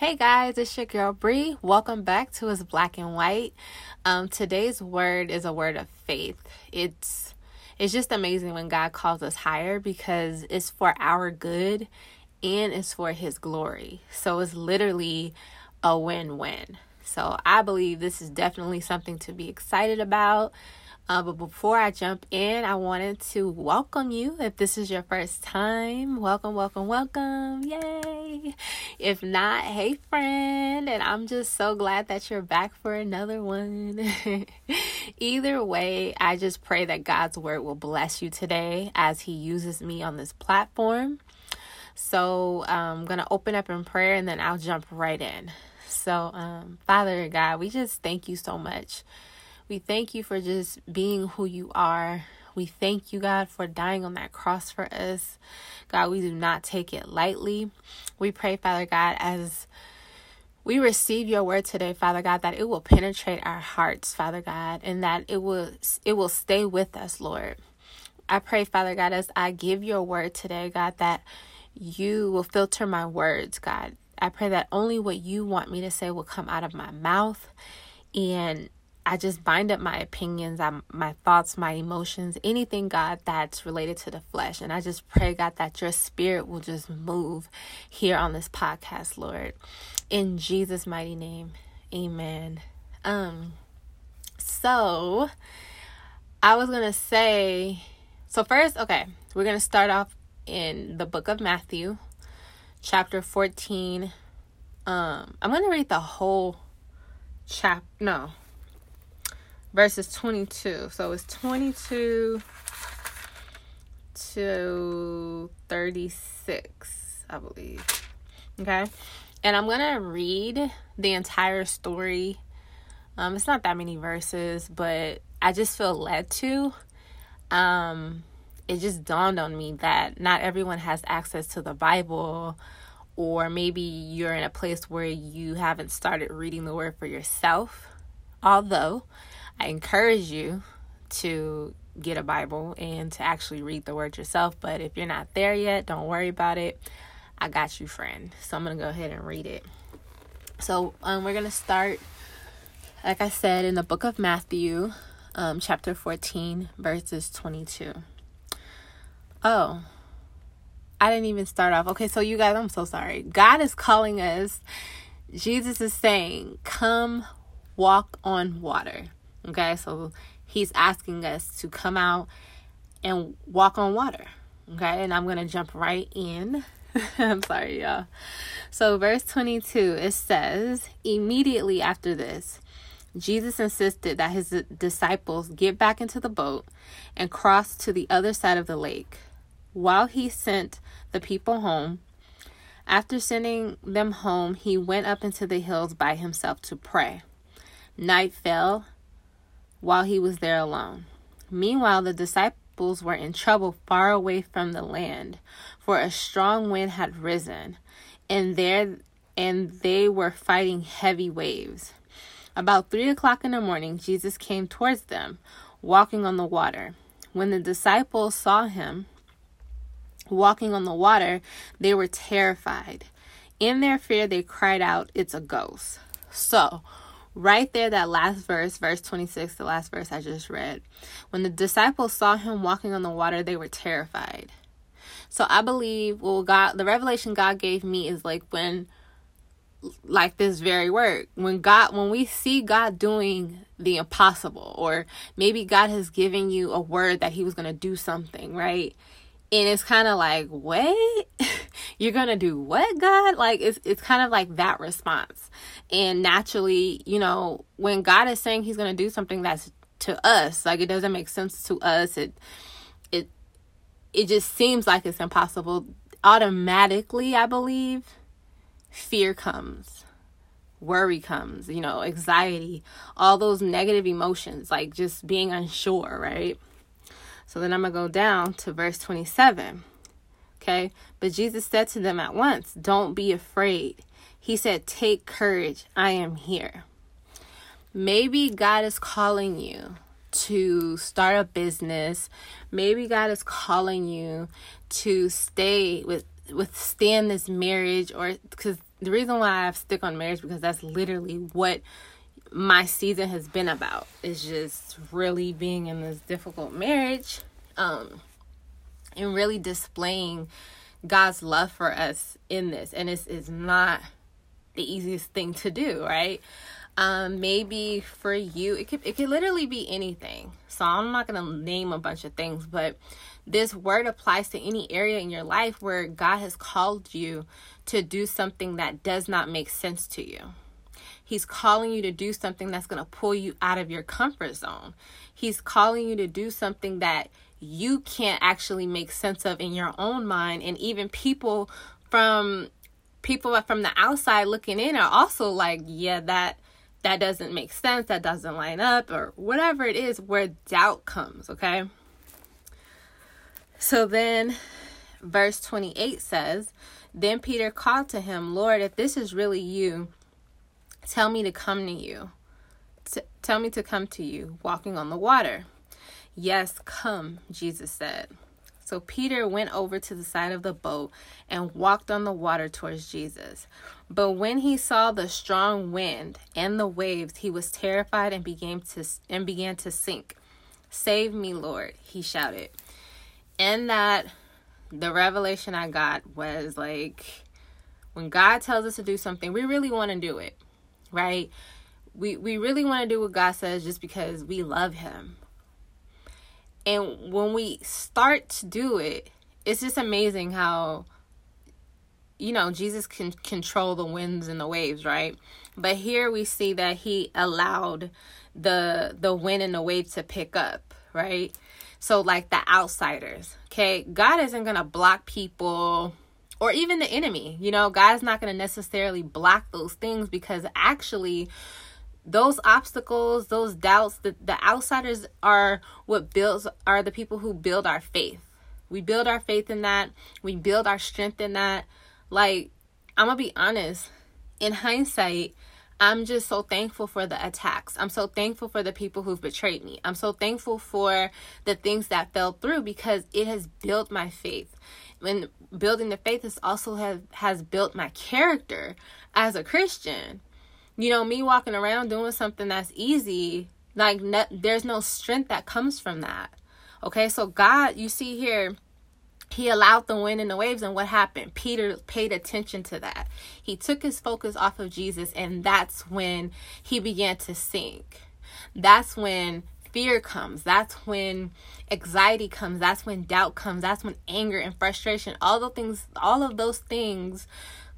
Hey guys, it's your girl Bree. Welcome back to It's Black and White. Um, today's word is a word of faith. It's it's just amazing when God calls us higher because it's for our good and it's for His glory. So it's literally a win-win. So I believe this is definitely something to be excited about. Uh, but before I jump in, I wanted to welcome you. If this is your first time, welcome, welcome, welcome. Yay. If not, hey, friend. And I'm just so glad that you're back for another one. Either way, I just pray that God's word will bless you today as He uses me on this platform. So I'm going to open up in prayer and then I'll jump right in. So, um, Father God, we just thank you so much we thank you for just being who you are. We thank you, God, for dying on that cross for us. God, we do not take it lightly. We pray, Father God, as we receive your word today, Father God, that it will penetrate our hearts, Father God, and that it will it will stay with us, Lord. I pray, Father God, as I give your word today, God, that you will filter my words, God. I pray that only what you want me to say will come out of my mouth and I just bind up my opinions, my thoughts, my emotions, anything, God, that's related to the flesh. And I just pray, God, that your spirit will just move here on this podcast, Lord. In Jesus' mighty name, amen. Um, so I was going to say, so first, okay, we're going to start off in the book of Matthew, chapter 14. Um, I'm going to read the whole chap, no, verses 22. So it's 22 to 36, I believe. Okay. And I'm going to read the entire story. Um, it's not that many verses, but I just feel led to. Um, it just dawned on me that not everyone has access to the Bible, or maybe you're in a place where you haven't started reading the word for yourself. Although I encourage you to get a Bible and to actually read the word yourself. But if you're not there yet, don't worry about it. I got you, friend. So I'm going to go ahead and read it. So um, we're going to start, like I said, in the book of Matthew, um, chapter 14, verses 22. Oh, I didn't even start off. Okay, so you guys, I'm so sorry. God is calling us. Jesus is saying, Come walk on water. Okay, so he's asking us to come out and walk on water. Okay, and I'm gonna jump right in. I'm sorry, y'all. So, verse 22 it says, Immediately after this, Jesus insisted that his disciples get back into the boat and cross to the other side of the lake. While he sent the people home, after sending them home, he went up into the hills by himself to pray. Night fell while he was there alone. Meanwhile, the disciples were in trouble far away from the land, for a strong wind had risen, and there and they were fighting heavy waves. About three o'clock in the morning, Jesus came towards them, walking on the water. When the disciples saw him walking on the water, they were terrified. In their fear, they cried out, It's a ghost. So, right there, that last verse, verse 26, the last verse I just read. When the disciples saw him walking on the water, they were terrified. So I believe, well, God, the revelation God gave me is like when, like this very word, when God, when we see God doing the impossible, or maybe God has given you a word that He was going to do something, right? and it's kind of like what you're gonna do what god? Like it's it's kind of like that response. And naturally you know when god is saying he's gonna do something that's to us like it doesn't make sense to us. It it it just seems like it's impossible. Automatically i believe fear comes worry comes you know anxiety all those negative emotions like just being unsure right? So then I'm to go down to verse 27. Okay. But Jesus said to them at once, Don't be afraid. He said, Take courage. I am here. Maybe God is calling you to start a business. Maybe God is calling you to stay with withstand this marriage or because the reason why I've stick on marriage because that's literally what my season has been about. Is just really being in this difficult marriage, um, and really displaying God's love for us in this. And it's it's not the easiest thing to do, right? Um, maybe for you, it could it could literally be anything. So I'm not gonna name a bunch of things, but this word applies to any area in your life where God has called you to do something that does not make sense to you. He's calling you to do something that's going to pull you out of your comfort zone. He's calling you to do something that you can't actually make sense of in your own mind and even people from people from the outside looking in are also like, yeah, that that doesn't make sense, that doesn't line up or whatever it is where doubt comes, okay? So then verse 28 says, then Peter called to him, Lord, if this is really you, tell me to come to you. T- tell me to come to you, walking on the water. Yes, come, Jesus said. So Peter went over to the side of the boat and walked on the water towards Jesus. But when he saw the strong wind and the waves, he was terrified and began to and began to sink. "Save me, Lord," he shouted. And that the revelation I got was like when God tells us to do something, we really want to do it, right? We we really want to do what God says just because we love him. And when we start to do it, it's just amazing how you know, Jesus can control the winds and the waves, right? But here we see that he allowed the the wind and the wave to pick up, right? So like the outsiders, okay? God isn't going to block people or even the enemy. You know, God's not going to necessarily block those things because actually those obstacles, those doubts, the, the outsiders are what builds are the people who build our faith. We build our faith in that. We build our strength in that. Like, I'm to be honest. In hindsight, I'm just so thankful for the attacks. I'm so thankful for the people who've betrayed me. I'm so thankful for the things that fell through because it has built my faith. And building the faith has also have has built my character as a Christian. You know, me walking around doing something that's easy, like no, there's no strength that comes from that. Okay, so God, you see here, he allowed the wind and the waves and what happened. Peter paid attention to that. He took his focus off of jesus and that's when he began to sink. That's when fear comes. That's when anxiety comes. That's when doubt comes. That's when anger and frustration all the things all of those things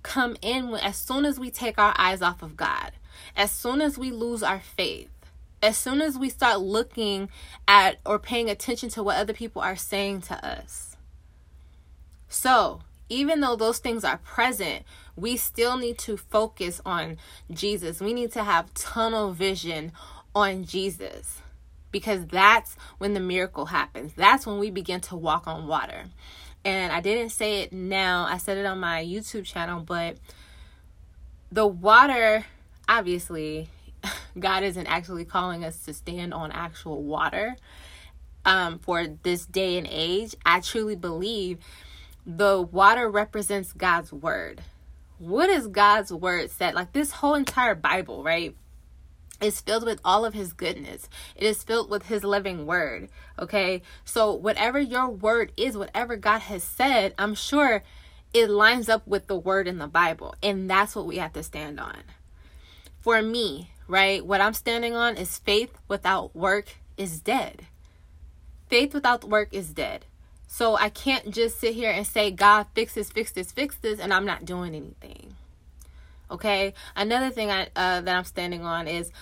come in when, as soon as we take our eyes off of god as soon as we lose our faith as soon as we start looking at or paying attention to what other people are saying to us so, even though those things are present, we still need to focus on Jesus. We need to have tunnel vision on Jesus because that's when the miracle happens. That's when we begin to walk on water. And I didn't say it now, I said it on my YouTube channel, but the water, obviously, God isn't actually calling us to stand on actual water um, for this day and age. I truly believe the water represents God's word. What is God's word said? Like this whole entire Bible, right? Is filled with all of his goodness. It is filled with his living word. Okay. So, whatever your word is, whatever God has said, I'm sure it lines up with the word in the Bible. And that's what we have to stand on. For me, right, what I'm standing on is faith without work is dead. Faith without work is dead. So I can't just sit here and say, God, fix this, fix this, fix this, and I'm not doing anything. Okay. Another thing I uh, that I'm standing on is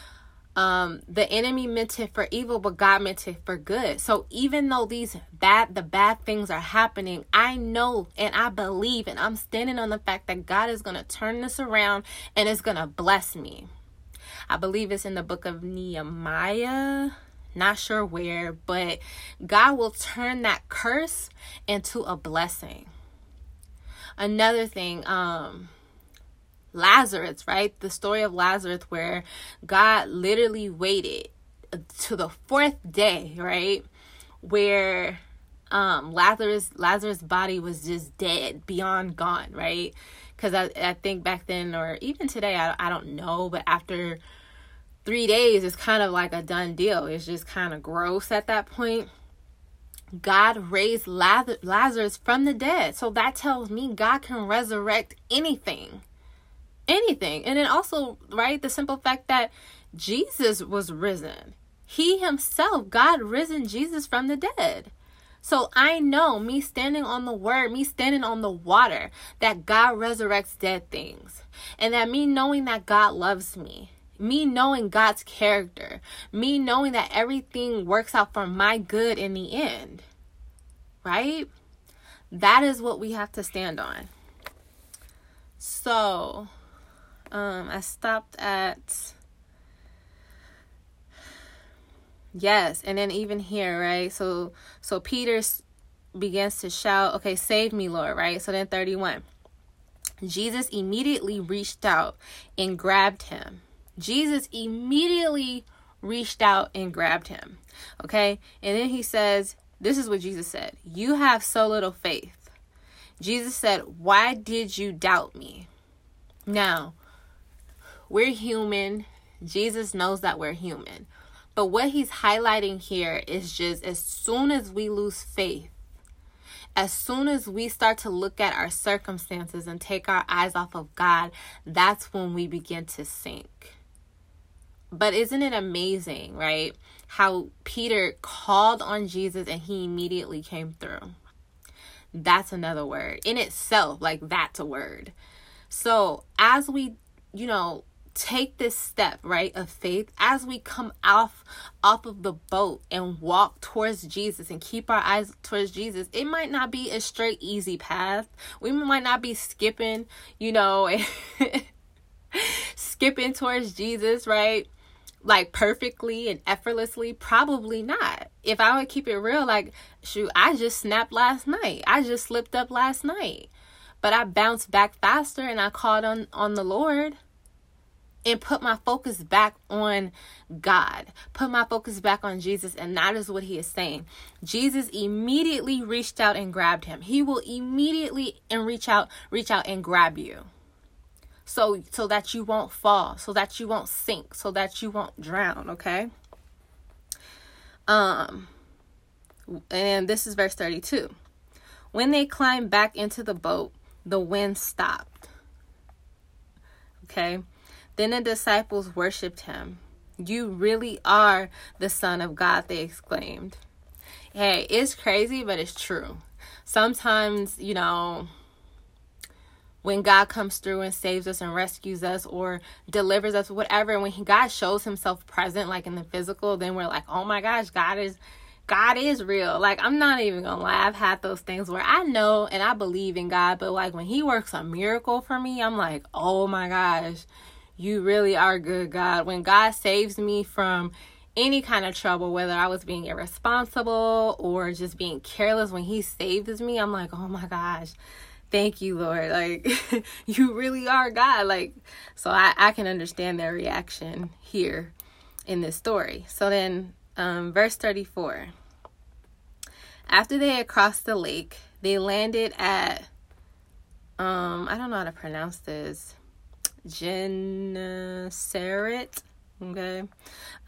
um, the enemy meant it for evil, but God meant it for good. So even though these bad, the bad things are happening, I know and I believe, and I'm standing on the fact that God is going to turn this around and is going to bless me. I believe it's in the book of Nehemiah not sure where, but God will turn that curse into a blessing. Another thing, um, Lazarus, right? The story of Lazarus, where God literally waited to the fourth day, right? Where um Lazarus Lazarus' body was just dead, beyond gone, right? because I, I think back then or even today I, I don't know but after three days it's kind of like a done deal it's just kind of gross at that point god raised lazarus from the dead so that tells me god can resurrect anything anything and then also right the simple fact that jesus was risen he himself god risen jesus from the dead so I know me standing on the word, me standing on the water, that God resurrects dead things. And that me knowing that God loves me, me knowing God's character, me knowing that everything works out for my good in the end. Right? That is what we have to stand on. So, um, I stopped at Yes, and then even here, right? So so Peter begins to shout, "Okay, save me, Lord," right? So then 31. Jesus immediately reached out and grabbed him. Jesus immediately reached out and grabbed him. Okay? And then he says, this is what Jesus said. You have so little faith. Jesus said, "Why did you doubt me?" Now, we're human. Jesus knows that we're human. But what he's highlighting here is just as soon as we lose faith, as soon as we start to look at our circumstances and take our eyes off of God, that's when we begin to sink. But isn't it amazing, right? How Peter called on Jesus and he immediately came through. That's another word in itself, like that's a word. So, as we, you know, take this step right of faith as we come off off of the boat and walk towards jesus and keep our eyes towards jesus it might not be a straight easy path. We might not be skipping you know skipping towards jesus right like perfectly and effortlessly. Probably not. If i would keep it real like shoot i just snapped last night. I just slipped up last night. But i bounced back faster and i called on on the lord and put my focus back on God. Put my focus back on Jesus and that is what he is saying. Jesus immediately reached out and grabbed him. He will immediately and reach out reach out and grab you. So so that you won't fall, so that you won't sink, so that you won't drown, okay? Um and this is verse 32. When they climbed back into the boat, the wind stopped. Okay? Then the disciples worshiped him. You really are the Son of God, they exclaimed. Hey, it's crazy, but it's true. Sometimes, you know, when God comes through and saves us and rescues us or delivers us, whatever, when he, God shows himself present, like in the physical, then we're like, oh my gosh, God is. God is real. Like, I'm not even gonna lie. I've had those things where I know and I believe in God, but like when He works a miracle for me, I'm like, oh my gosh, you really are good, God. When God saves me from any kind of trouble, whether I was being irresponsible or just being careless, when He saves me, I'm like, oh my gosh, thank you, Lord. Like, you really are God. Like, so I, I can understand their reaction here in this story. So then, um, verse 34. After they had crossed the lake, they landed at, um, I don't know how to pronounce this. Gennesaret. Okay.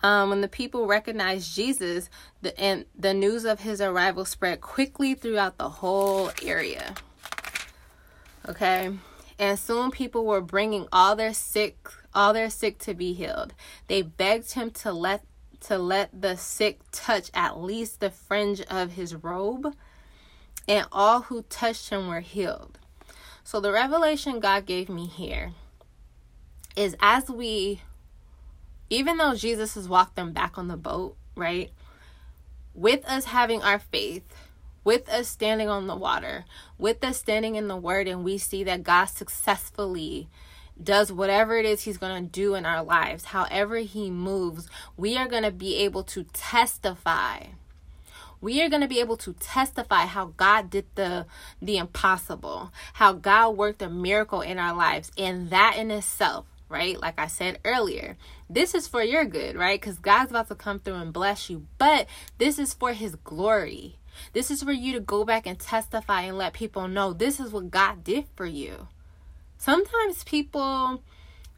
Um, when the people recognized Jesus, the and the news of his arrival spread quickly throughout the whole area. Okay. And soon people were bringing all their sick, all their sick to be healed. They begged him to let to let the sick touch at least the fringe of his robe, and all who touched him were healed. So the revelation God gave me here is as we, even though Jesus has walked them back on the boat, right? With us having our faith, with us standing on the water, with us standing in the word, and we see that God successfully does whatever it is he's going to do in our lives, however he moves, we are going to be able to testify. We are going to be able to testify how God did the the impossible, how God worked a miracle in our lives, and that in itself right? Like I said earlier, this is for your good, right? Because God's about to come through and bless you, but this is for His glory. This is for you to go back and testify and let people know this is what God did for you. Sometimes people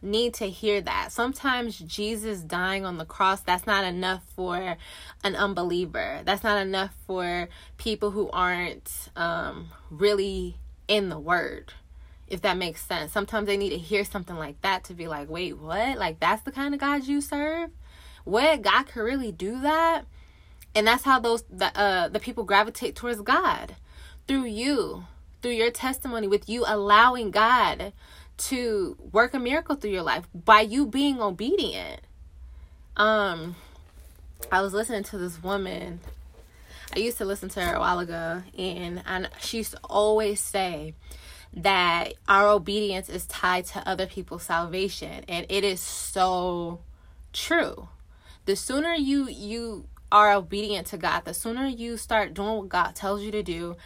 need to hear that. Sometimes Jesus dying on the cross, that's not enough for an unbeliever. That's not enough for people who aren't um, really in the word. If that makes sense. Sometimes they need to hear something like that to be like, wait, what? Like, that's the kind of God you serve? What? God could really do that? And that's how those the, uh, the people gravitate towards God through you, through your testimony, with you allowing God to work a miracle through your life by you being obedient. Um, I was listening to this woman. I used to listen to her a while ago, and I, she used to always say that our obedience is tied to other people's salvation, and it is so true. The sooner you you are obedient to God, the sooner you start doing what God tells you to do,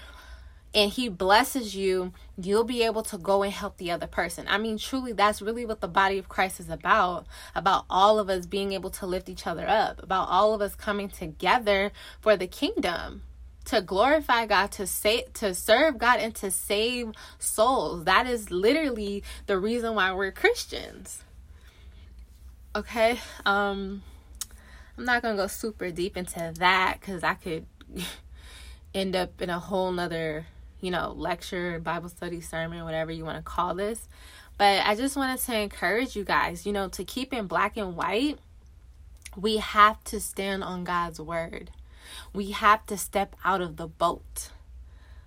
and he blesses you, you'll be able to go and help the other person. I mean, truly, that's really what the body of Christ is about about all of us being able to lift each other up, about all of us coming together for the kingdom. To glorify God, to say, to serve God, and to save souls. That is literally the reason why we're Christians. Okay, um, I'm not gonna go super deep into that because I could end up in a whole nother you know, lecture, Bible study, sermon, whatever you want to call this. But I just wanted to encourage you guys, you know, to keep in black and white, we have to stand on God's word. We have to step out of the boat.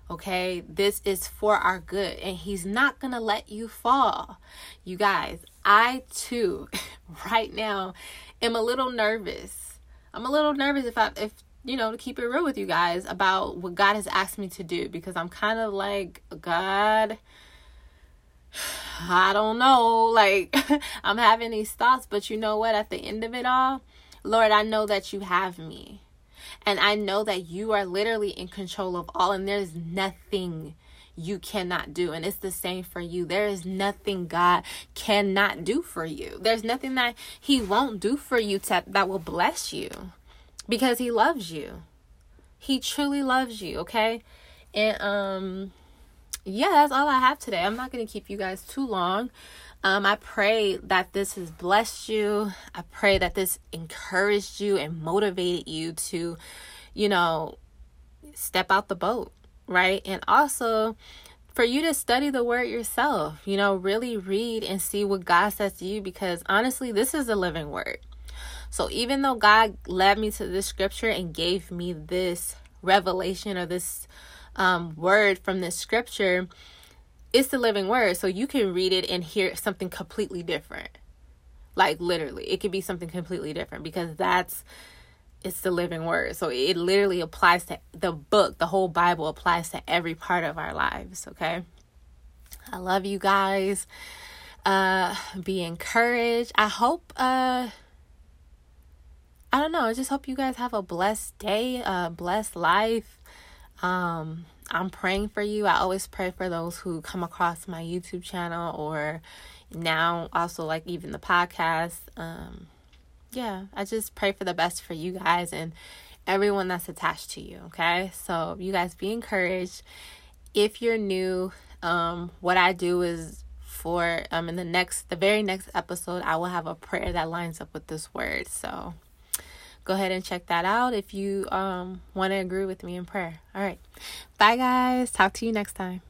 Okay, this is for our good, and He's not gonna let you fall. You guys, I too, right now, am a little nervous. I'm a little nervous if I if you know, to keep it real with you guys about what God has asked me to do because I'm kind of like, God, I don't know. Like, I'm having these thoughts, but you know what? At the end of it all, Lord, I know that you have me. And I know that you are literally in control of all, and there's nothing you cannot do. And it's the same for you. There is nothing God cannot do for you. There's nothing that He won't do for you to, that will bless you because he loves you. He truly loves you, okay? And um yeah, that's all I have today. I'm not going to keep you guys too long. Um, I pray that this has blessed you. I pray that this encouraged you and motivated you to, you know, step out the boat, right? And also for you to study the word yourself, you know, really read and see what God says to you because honestly, this is a living word. So even though God led me to this scripture and gave me this revelation or this um, word from this scripture, it's the living word. So you can read it and hear something completely different. Like literally, it could be something completely different because that's it's the living word. So it literally applies to the book, the whole Bible applies to every part of our lives, okay? I love you guys. Uh be encouraged. I hope uh I don't know. I just hope you guys have a blessed day, a blessed life. Um, I'm praying for you. I always pray for those who come across my YouTube channel or now also like even the podcast. Um, yeah, I just pray for the best for you guys and everyone that's attached to you. Okay, so you guys be encouraged. If you're new, um, what I do is for um in the next the very next episode I will have a prayer that lines up with this word. So go ahead and check that out if you um, want to agree with me in prayer. All right. Bye, guys. Talk to you next time.